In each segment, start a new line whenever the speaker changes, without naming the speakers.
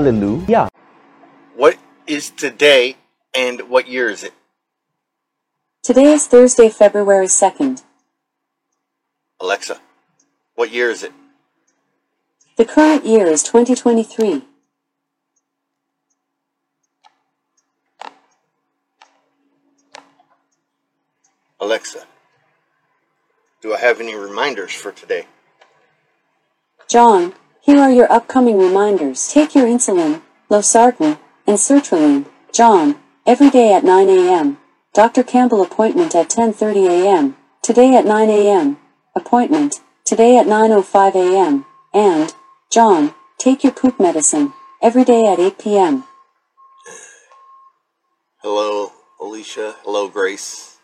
Hallelujah.
What is today and what year is it?
Today is Thursday, February 2nd.
Alexa, what year is it?
The current year is 2023.
Alexa, do I have any reminders for today?
John, here are your upcoming reminders. Take your insulin, losartan, and sertraline. John, every day at 9 a.m. Dr. Campbell appointment at 10:30 a.m. Today at 9 a.m. Appointment today at 9:05 a.m. And John, take your poop medicine every day at 8 p.m.
Hello, Alicia. Hello, Grace.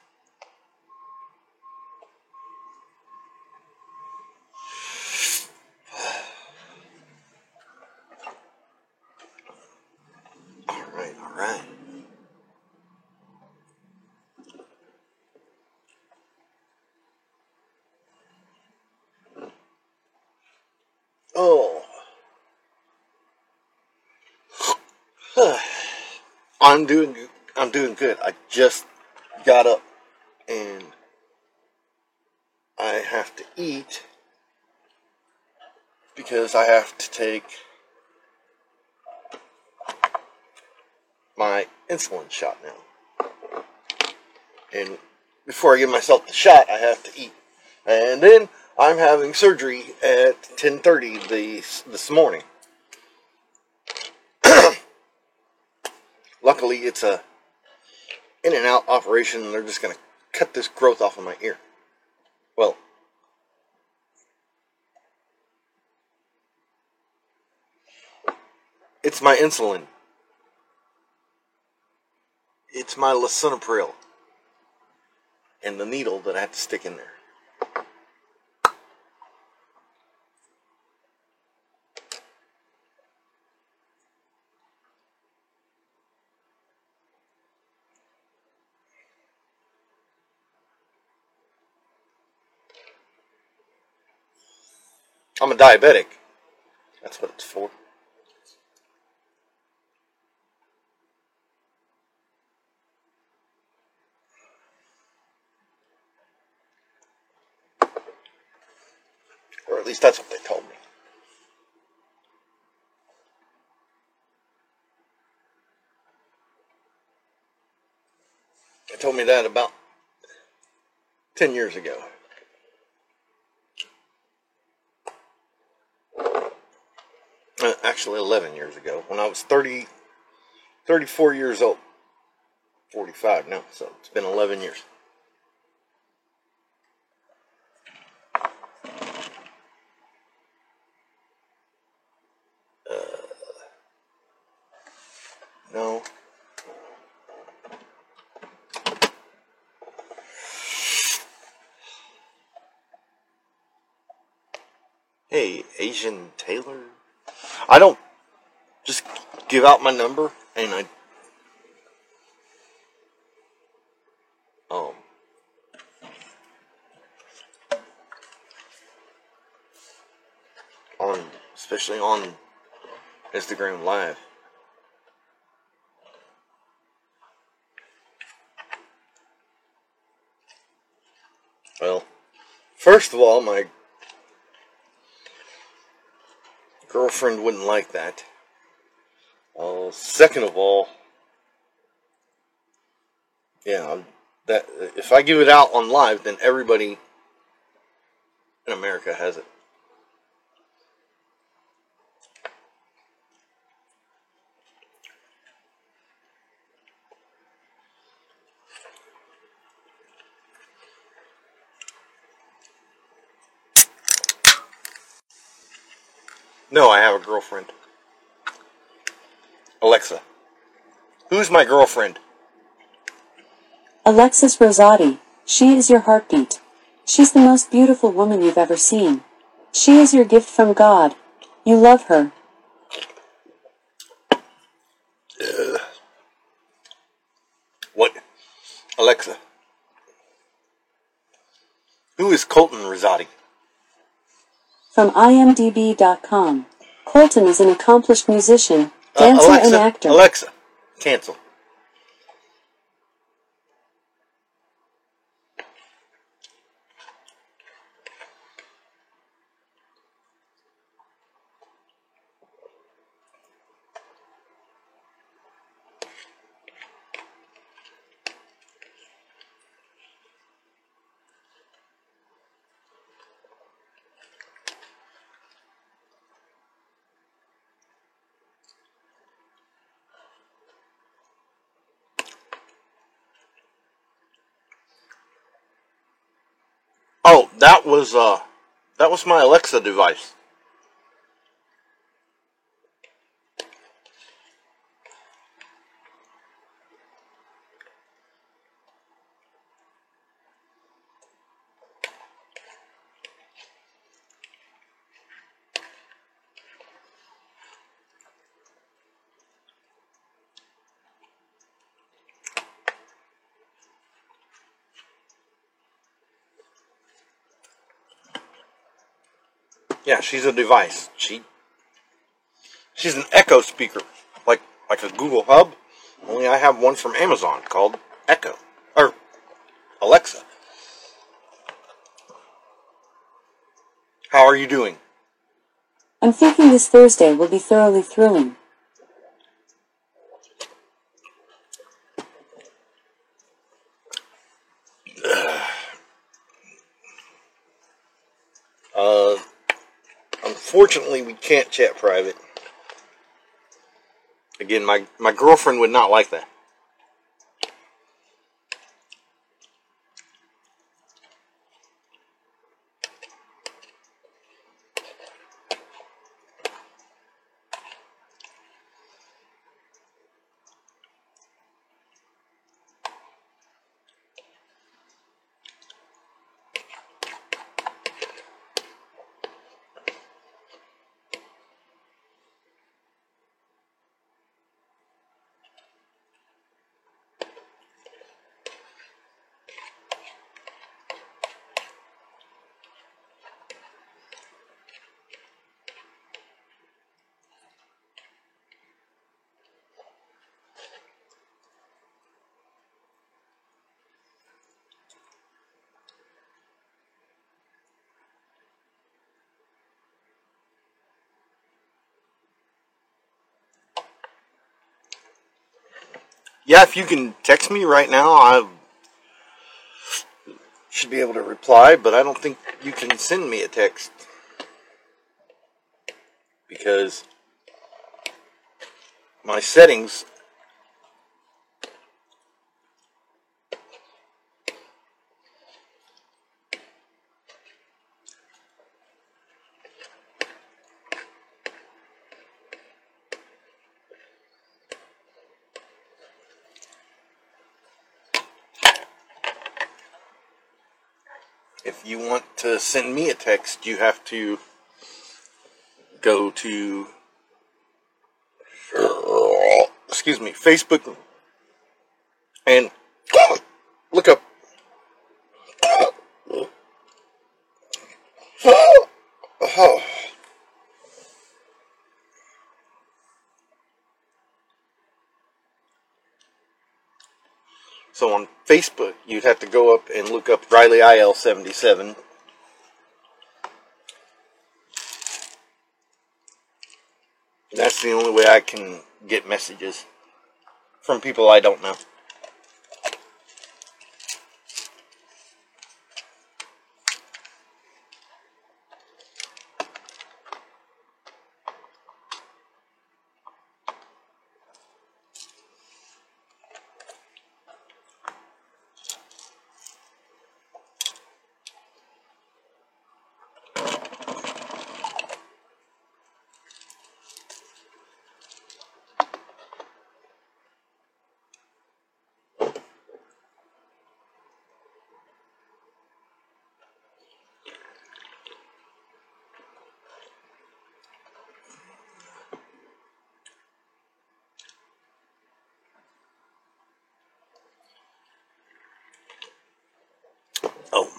All right. Oh. I'm doing I'm doing good. I just got up and I have to eat because I have to take my insulin shot now. And before I give myself the shot, I have to eat. And then I'm having surgery at 10:30 this this morning. Luckily, it's a in and out operation. They're just going to cut this growth off of my ear. Well, it's my insulin. It's my lisinopril and the needle that I have to stick in there. I'm a diabetic. That's what it's for. Or at least that's what they told me. They told me that about 10 years ago. Uh, actually 11 years ago when I was 30, 34 years old. 45 now, so it's been 11 years. Uh, no. Hey, Asian Taylor. I don't just give out my number and I um on especially on Instagram live. Well, first of all, my girlfriend wouldn't like that. Uh, second of all, yeah, that if I give it out on live, then everybody in America has it. No, I have a girlfriend. Alexa. Who's my girlfriend?
Alexis Rosati. She is your heartbeat. She's the most beautiful woman you've ever seen. She is your gift from God. You love her.
Ugh. What? Alexa. Who is Colton Rosati?
From imdb.com. Colton is an accomplished musician,
Uh,
dancer,
Alexa,
and actor.
Alexa, cancel. Oh, that was uh, that was my Alexa device. Yeah, she's a device. She she's an Echo speaker, like like a Google Hub. Only I have one from Amazon called Echo or Alexa. How are you doing?
I'm thinking this Thursday will be thoroughly thrilling.
Uh, unfortunately, we can't chat private. Again, my my girlfriend would not like that. Yeah, if you can text me right now, I should be able to reply, but I don't think you can send me a text. Because my settings if you want to send me a text, you have to go to excuse me, Facebook and look up oh. So on Facebook you'd have to go up and look up Riley IL seventy seven. That's the only way I can get messages from people I don't know. Oh.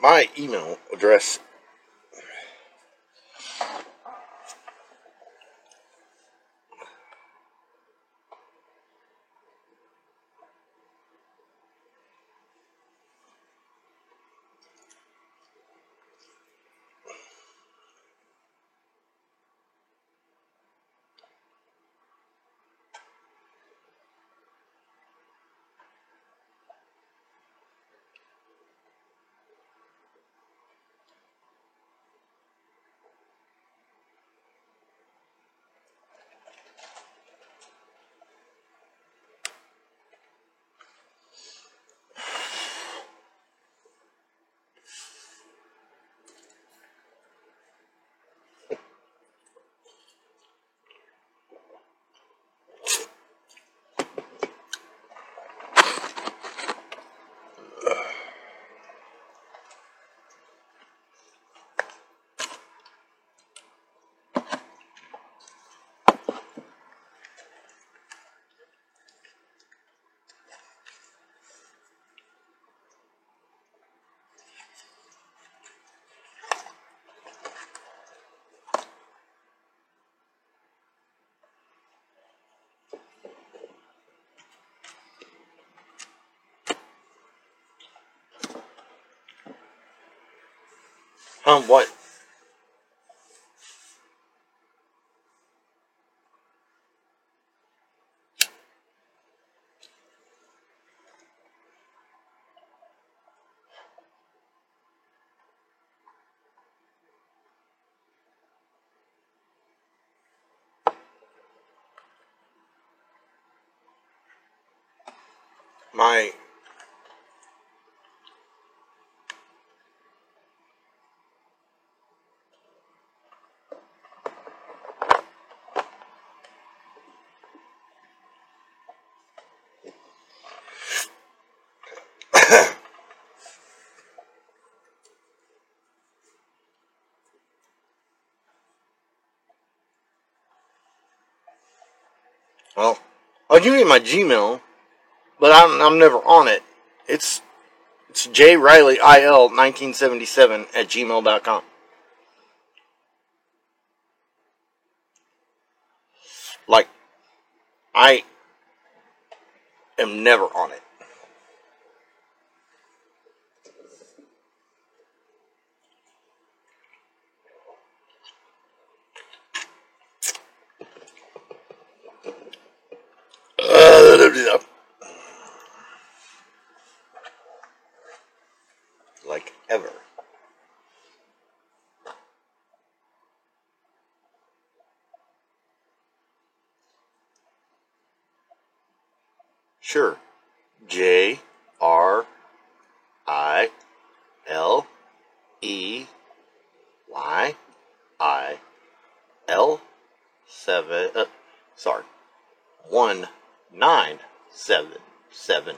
My email address Um, what? My well, I'll give you my Gmail, but I'm I'm never on it. It's it's J Riley IL 1977 at gmail.com. Like, I am never on it. Uh, like ever. Sure. J R I L E Y I L seven. Uh, sorry, one nine seven seven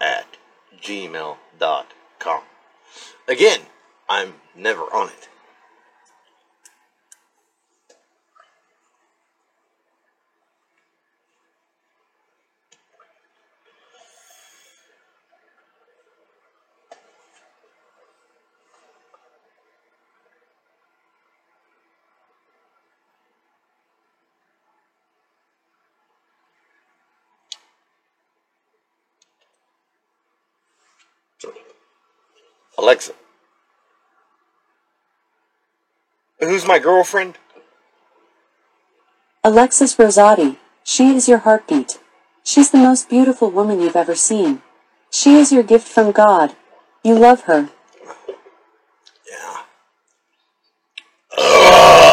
at gmail.com. Again, I'm never on it. Alexa, who's my girlfriend?
Alexis Rosati. She is your heartbeat. She's the most beautiful woman you've ever seen. She is your gift from God. You love her.
Yeah. Ugh.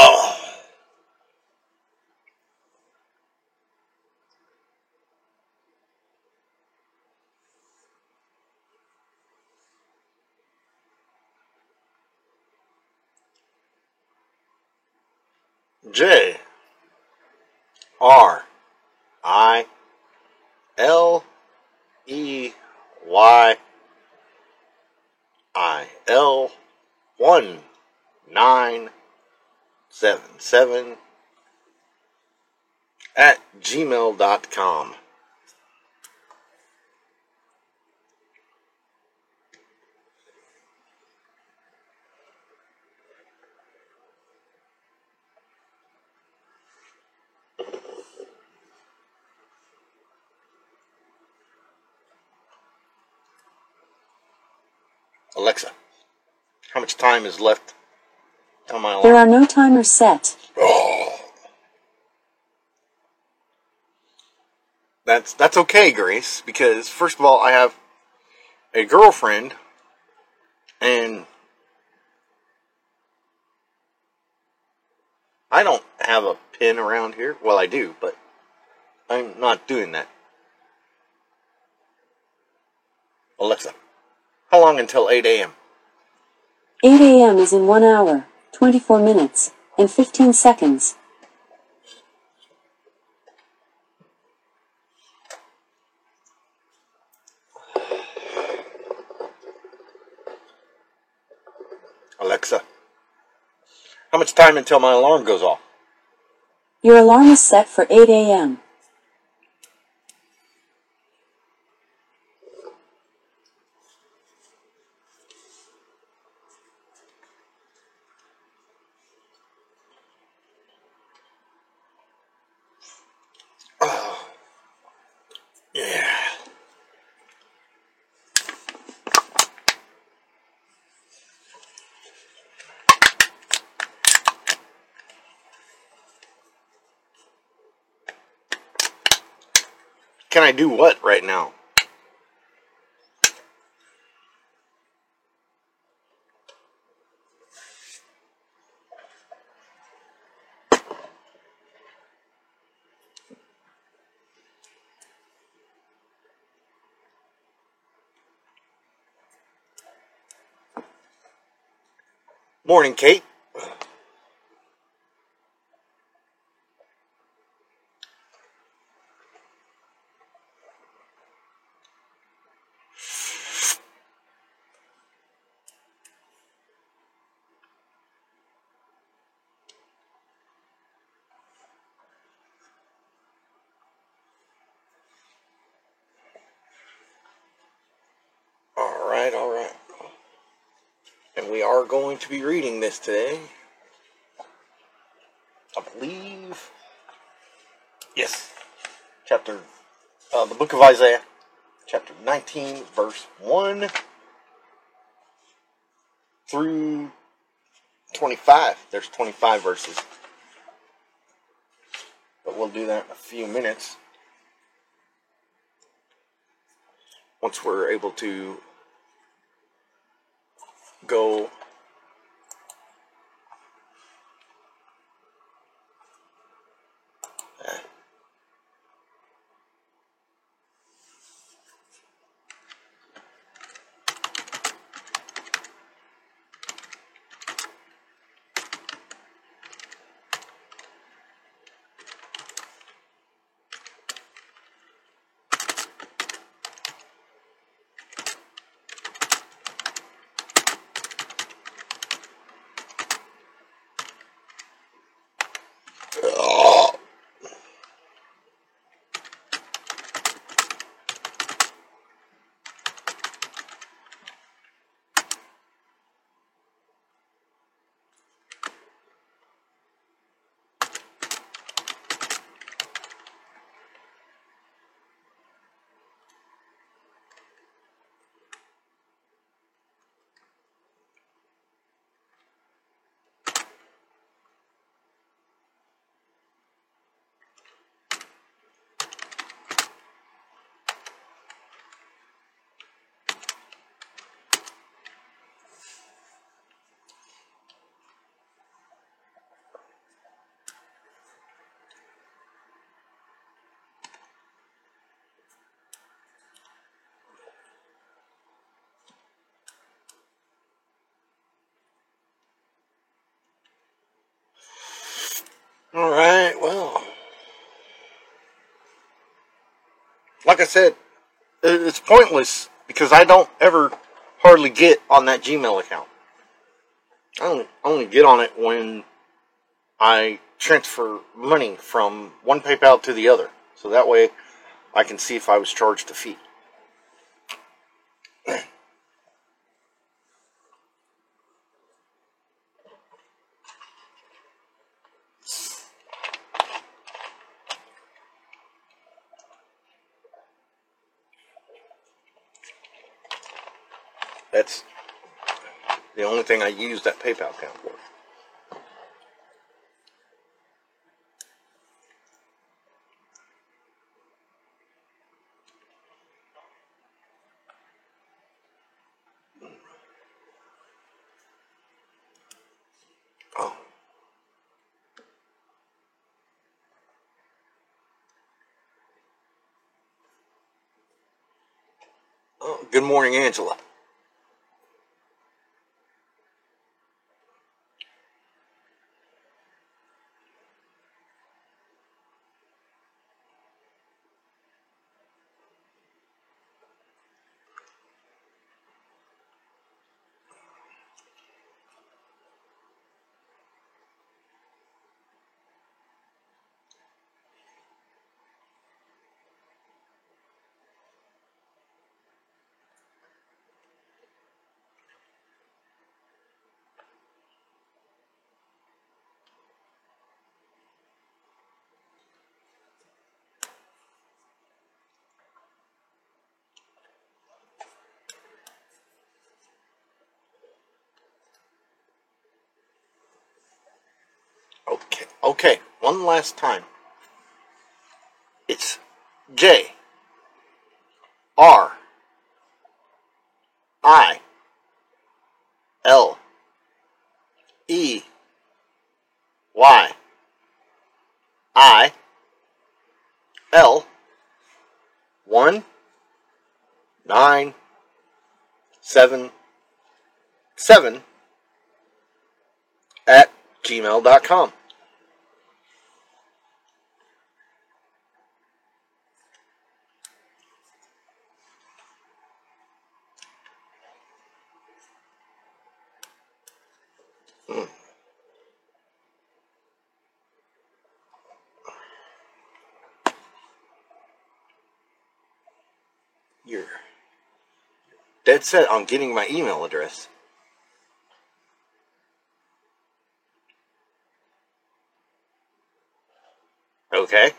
J. R. I. L. E. Y. I. L. one nine seven seven at gmail.com. Alexa, how much time is left on my
life?
There
are no timers set.
Oh. That's that's okay, Grace, because first of all, I have a girlfriend, and I don't have a pin around here. Well, I do, but I'm not doing that. Alexa, how long until 8 a.m.?
8 a.m. is in 1 hour, 24 minutes, and 15 seconds.
Alexa, how much time until my alarm goes off?
Your alarm is set for 8 a.m.
do what right now? Morning, Kate. All right, all right. And we are going to be reading this today. I believe. Yes. Chapter. Uh, the book of Isaiah, chapter 19, verse 1 through 25. There's 25 verses. But we'll do that in a few minutes. Once we're able to go All right, well. Like I said, it's pointless because I don't ever hardly get on that Gmail account. I only, only get on it when I transfer money from one PayPal to the other. So that way I can see if I was charged a fee. That's the only thing I use that PayPal account for. Oh. Oh, good morning, Angela. Okay, one last time. It's J. R. I. L. E. Y. I. L. one nine seven seven at gmail.com. dead set on getting my email address. Okay.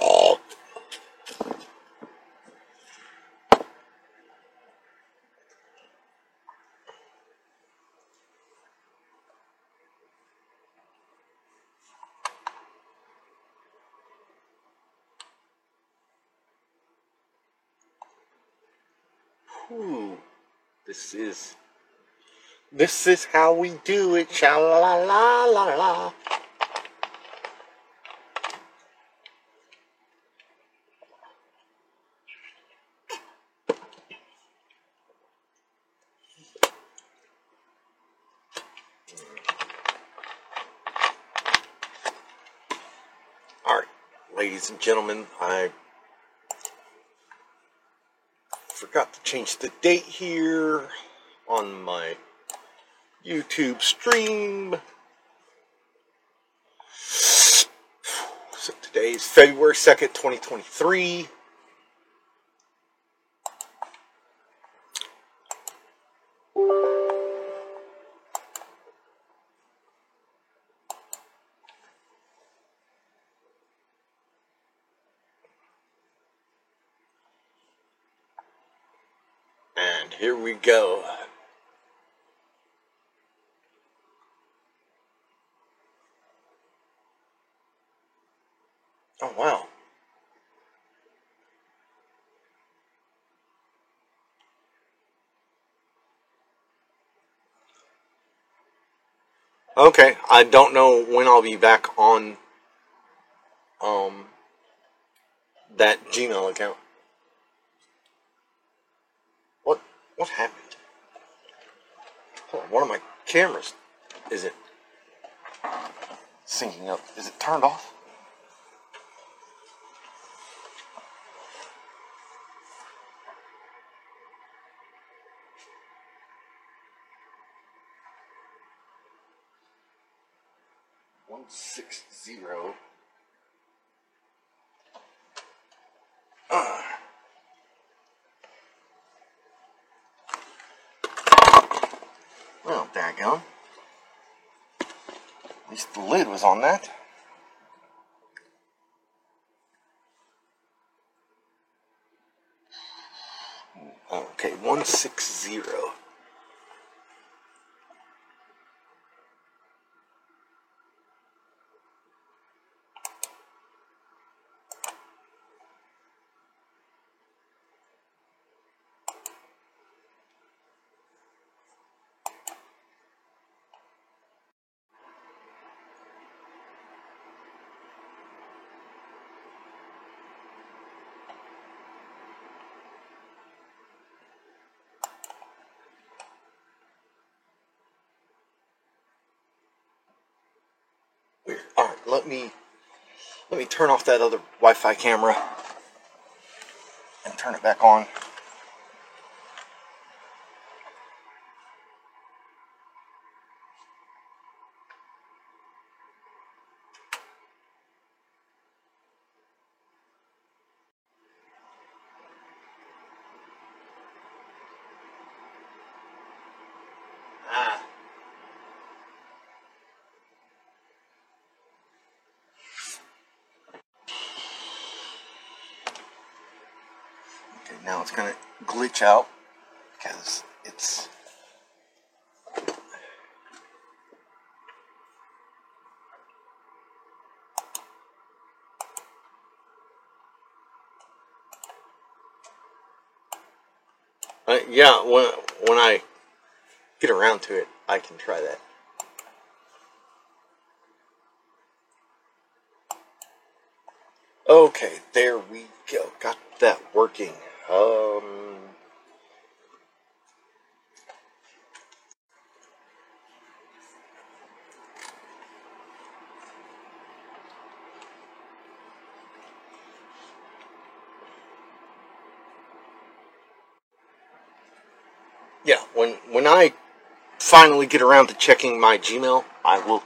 Oh. Whew. This is this is how we do it. La la la la. All right, ladies and gentlemen, I forgot to change the date here on my YouTube stream. So today is February 2nd, 2023. Oh, wow. Okay, I don't know when I'll be back on um that Gmail account. What what happened? Hold on, one of my cameras is it syncing up? Is it turned off? Six zero. Well, daggone. At least the lid was on that. Okay, 160. Weird. All right, let me let me turn off that other Wi-Fi camera and turn it back on. Ah. Okay, now it's gonna out because it's. Uh, yeah, when when I get around to it, I can try that. Okay, there we go. Got that working. Um, yeah, when when I finally get around to checking my Gmail, I will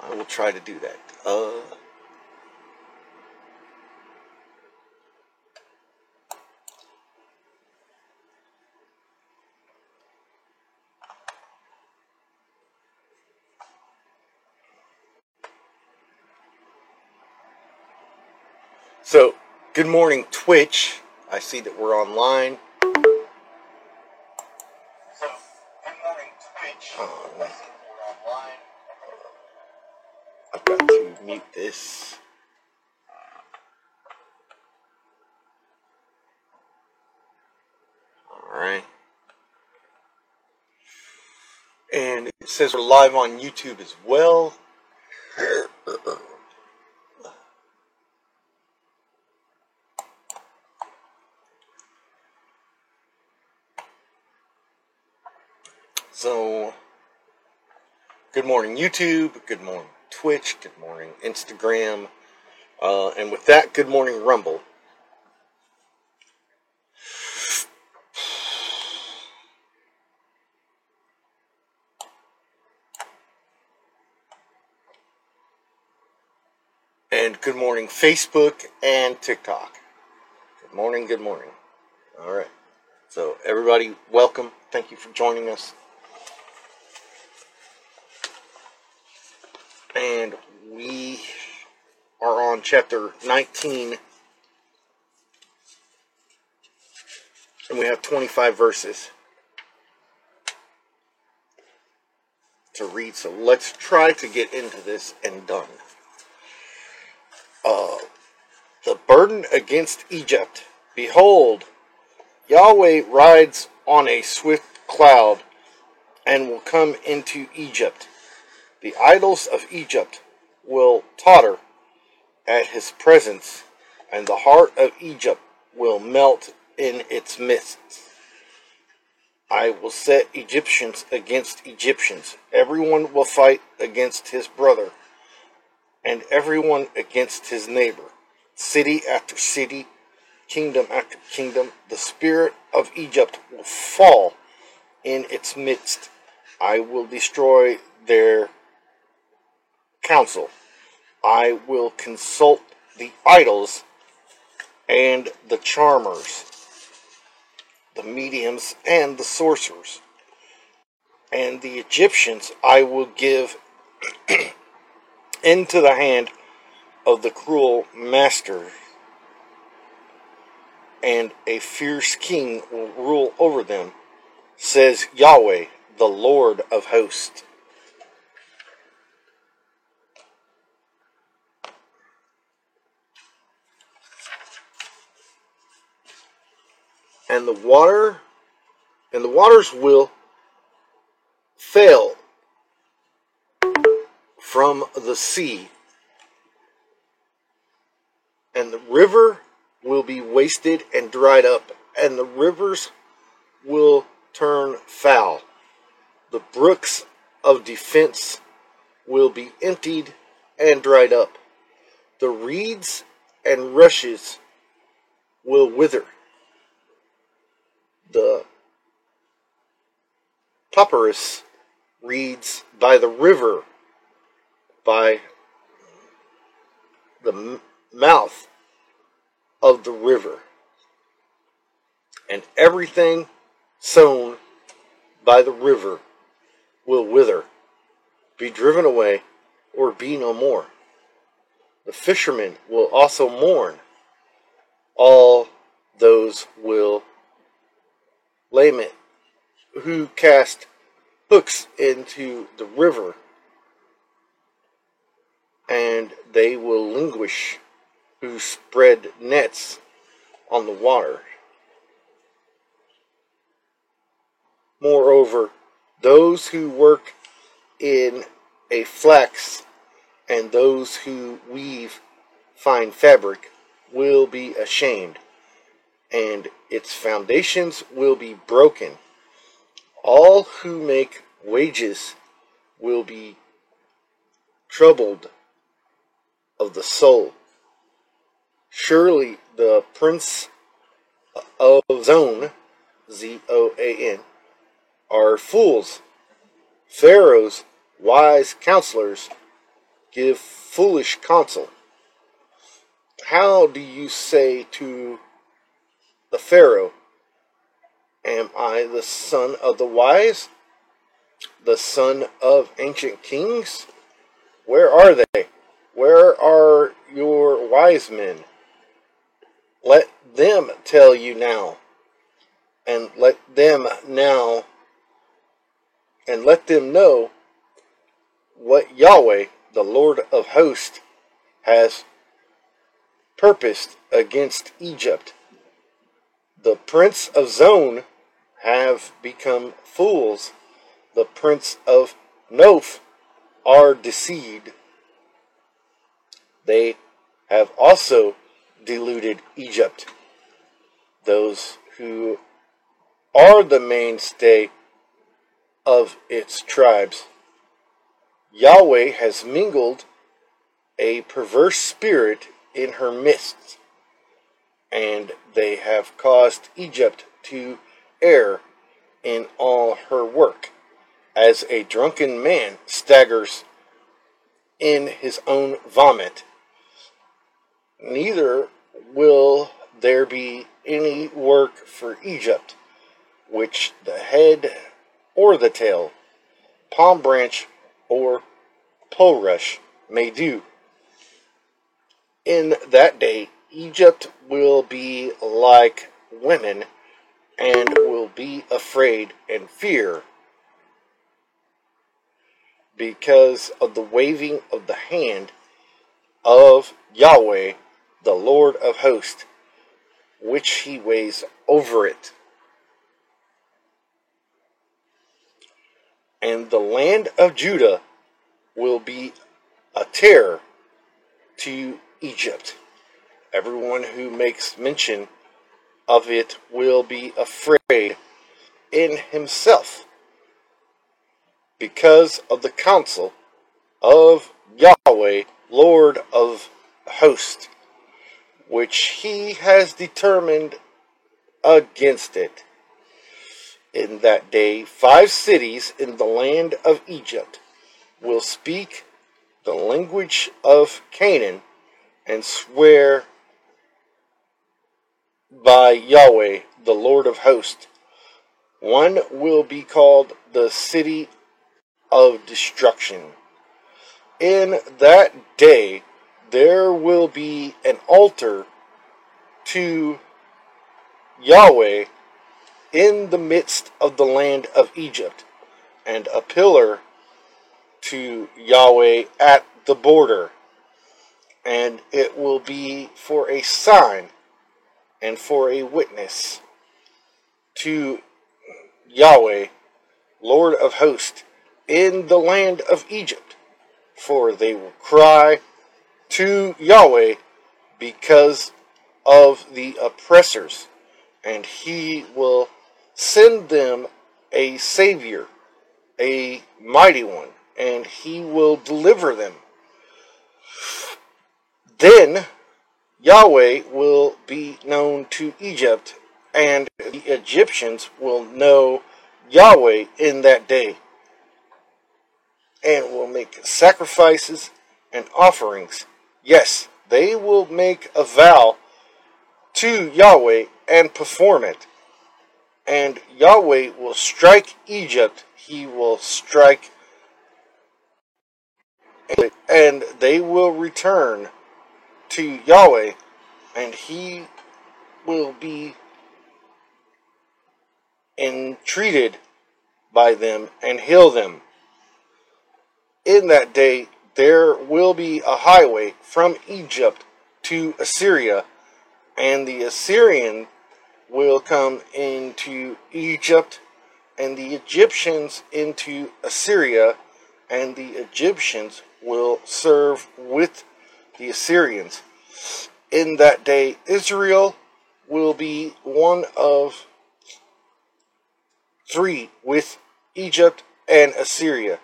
I will try to do that. Uh, so, good morning, Twitch. I see that we're online. Says we're live on YouTube as well. So, good morning, YouTube. Good morning, Twitch. Good morning, Instagram. Uh, and with that, good morning, Rumble. And good morning, Facebook and TikTok. Good morning, good morning. All right. So, everybody, welcome. Thank you for joining us. And we are on chapter 19. And we have 25 verses to read. So, let's try to get into this and done. Uh, the burden against Egypt. Behold, Yahweh rides on a swift cloud and will come into Egypt. The idols of Egypt will totter at his presence and the heart of Egypt will melt in its midst. I will set Egyptians against Egyptians. Everyone will fight against his brother, and everyone against his neighbor. City after city, kingdom after kingdom, the spirit of Egypt will fall in its midst. I will destroy their counsel. I will consult the idols and the charmers, the mediums and the sorcerers. And the Egyptians I will give into the hand of the cruel master, and a fierce king will rule over them, says Yahweh, the Lord of hosts. and the water and the waters will fail from the sea. And the river will be wasted and dried up and the rivers will turn foul. The brooks of defense will be emptied and dried up. The reeds and rushes will wither. The papyrus reeds by the river, by the mouth of the river, and everything sown by the river will wither, be driven away, or be no more. The fishermen will also mourn. All those will lament who cast hooks into the river, and they will languish who spread nets on the water. Moreover, those who work in a flax and those who weave fine fabric will be ashamed and its foundations will be broken. All who make wages will be troubled of the soul. Surely the prince of Zoan, Z O A N, are fools. Pharaoh's wise counselors give foolish counsel. How do you say to the Pharaoh, Am I the son of the wise? The son of ancient kings? Where are they? Where are your wise men? Let them tell you now, and let them now, and let them know what Yahweh, the Lord of hosts, has purposed against Egypt the prince of Zoan have become fools. The prince of Noph are deceived. They have also deluded Egypt. Those who are the mainstay of its tribes. Yahweh has mingled a perverse spirit in her midst and they have caused Egypt to err in all her work, as a drunken man staggers in his own vomit. Neither will there be any work for Egypt, which the head or the tail, palm branch or bulrush may do. In that day, Egypt will be like women and will be afraid and fear because of the waving of the hand of Yahweh, the Lord of hosts, which he weighs over it. And the land of Judah will be a terror to Egypt everyone who makes mention of it will be afraid in himself because of the counsel of Yahweh, Lord of hosts, which he has determined against it. In that day, five cities in the land of Egypt will speak the language of Canaan and swear by Yahweh, the Lord of hosts. One will be called the city of destruction. In that day, there will be an altar to Yahweh in the midst of the land of Egypt, and a pillar to Yahweh at the border. And it will be for a sign and for a witness to Yahweh, Lord of hosts, in the land of Egypt. For they will cry to Yahweh because of the oppressors, and he will send them a Savior, a mighty one, and he will deliver them. Then Yahweh will be known to Egypt, and the Egyptians will know Yahweh in that day, and will make sacrifices and offerings. Yes, they will make a vow to Yahweh and perform it. And Yahweh will strike Egypt, he will strike, and they will return to Yahweh, and he will be entreated by them and heal them. In that day there will be a highway from Egypt to Assyria, and the Assyrian will come into Egypt, and the Egyptians into Assyria, and the Egyptians will serve with the Assyrians. In that day, Israel will be one of three with Egypt and Assyria,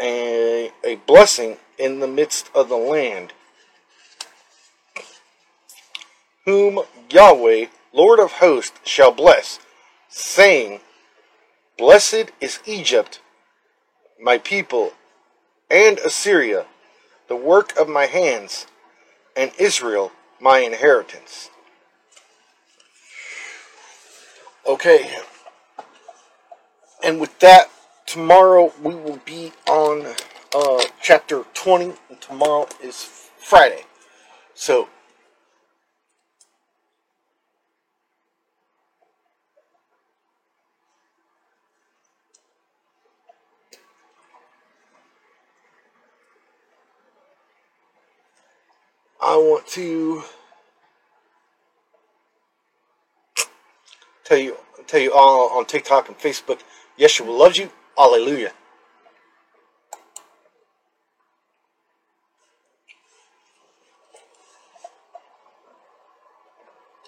and a blessing in the midst of the land, whom Yahweh, Lord of hosts, shall bless, saying, Blessed is Egypt, my people, and Assyria, the work of my hands, and Israel, my inheritance. Okay, and with that, tomorrow we will be on uh, chapter 20, and tomorrow is Friday. So, I want to tell you tell you all on TikTok and Facebook, Yeshua loves you. Hallelujah.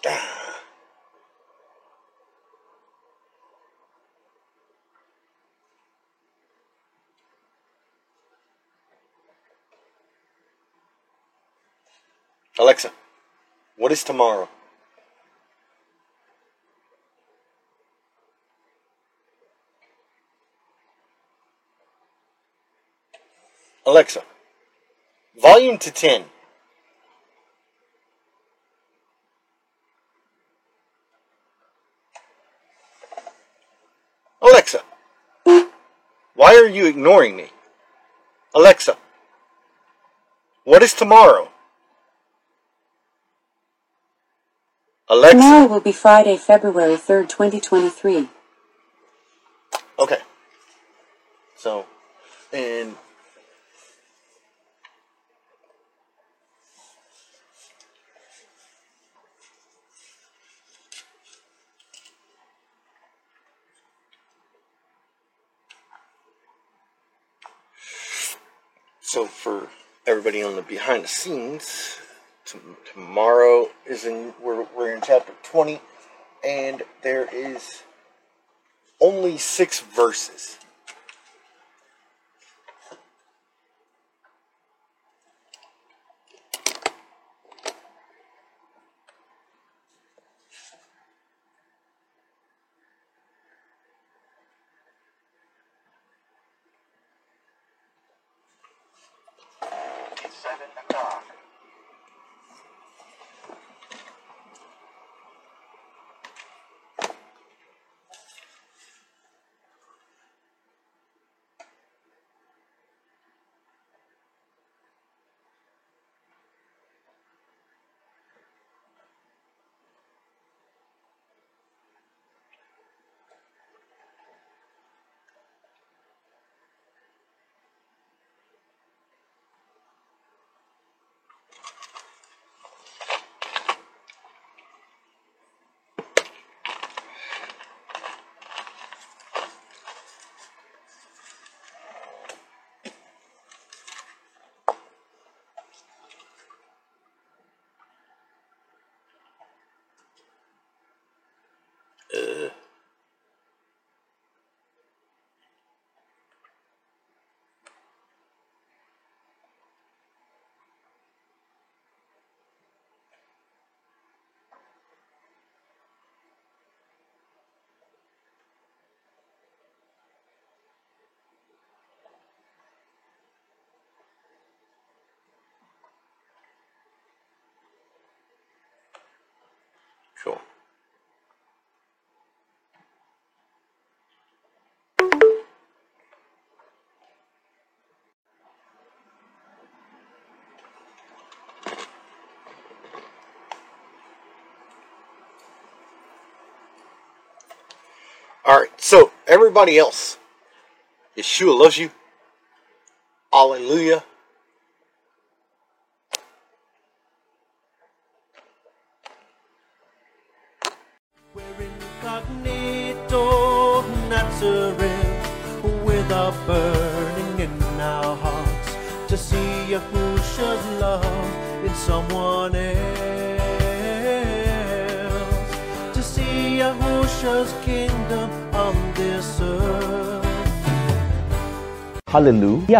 Ah. Alexa, what is tomorrow? Alexa, volume to 10. Alexa, why are you ignoring me? Alexa, what is tomorrow? Alexa.
Tomorrow will be Friday, February 3rd, 2023.
Okay. So, and so for everybody on the behind the scenes tomorrow is in we're, we're in chapter 20 and there is only six verses cool All right, so everybody else, Yeshua loves you. Hallelujah.
Love in someone else, to see Yahushua's kingdom on this earth.
Hallelujah.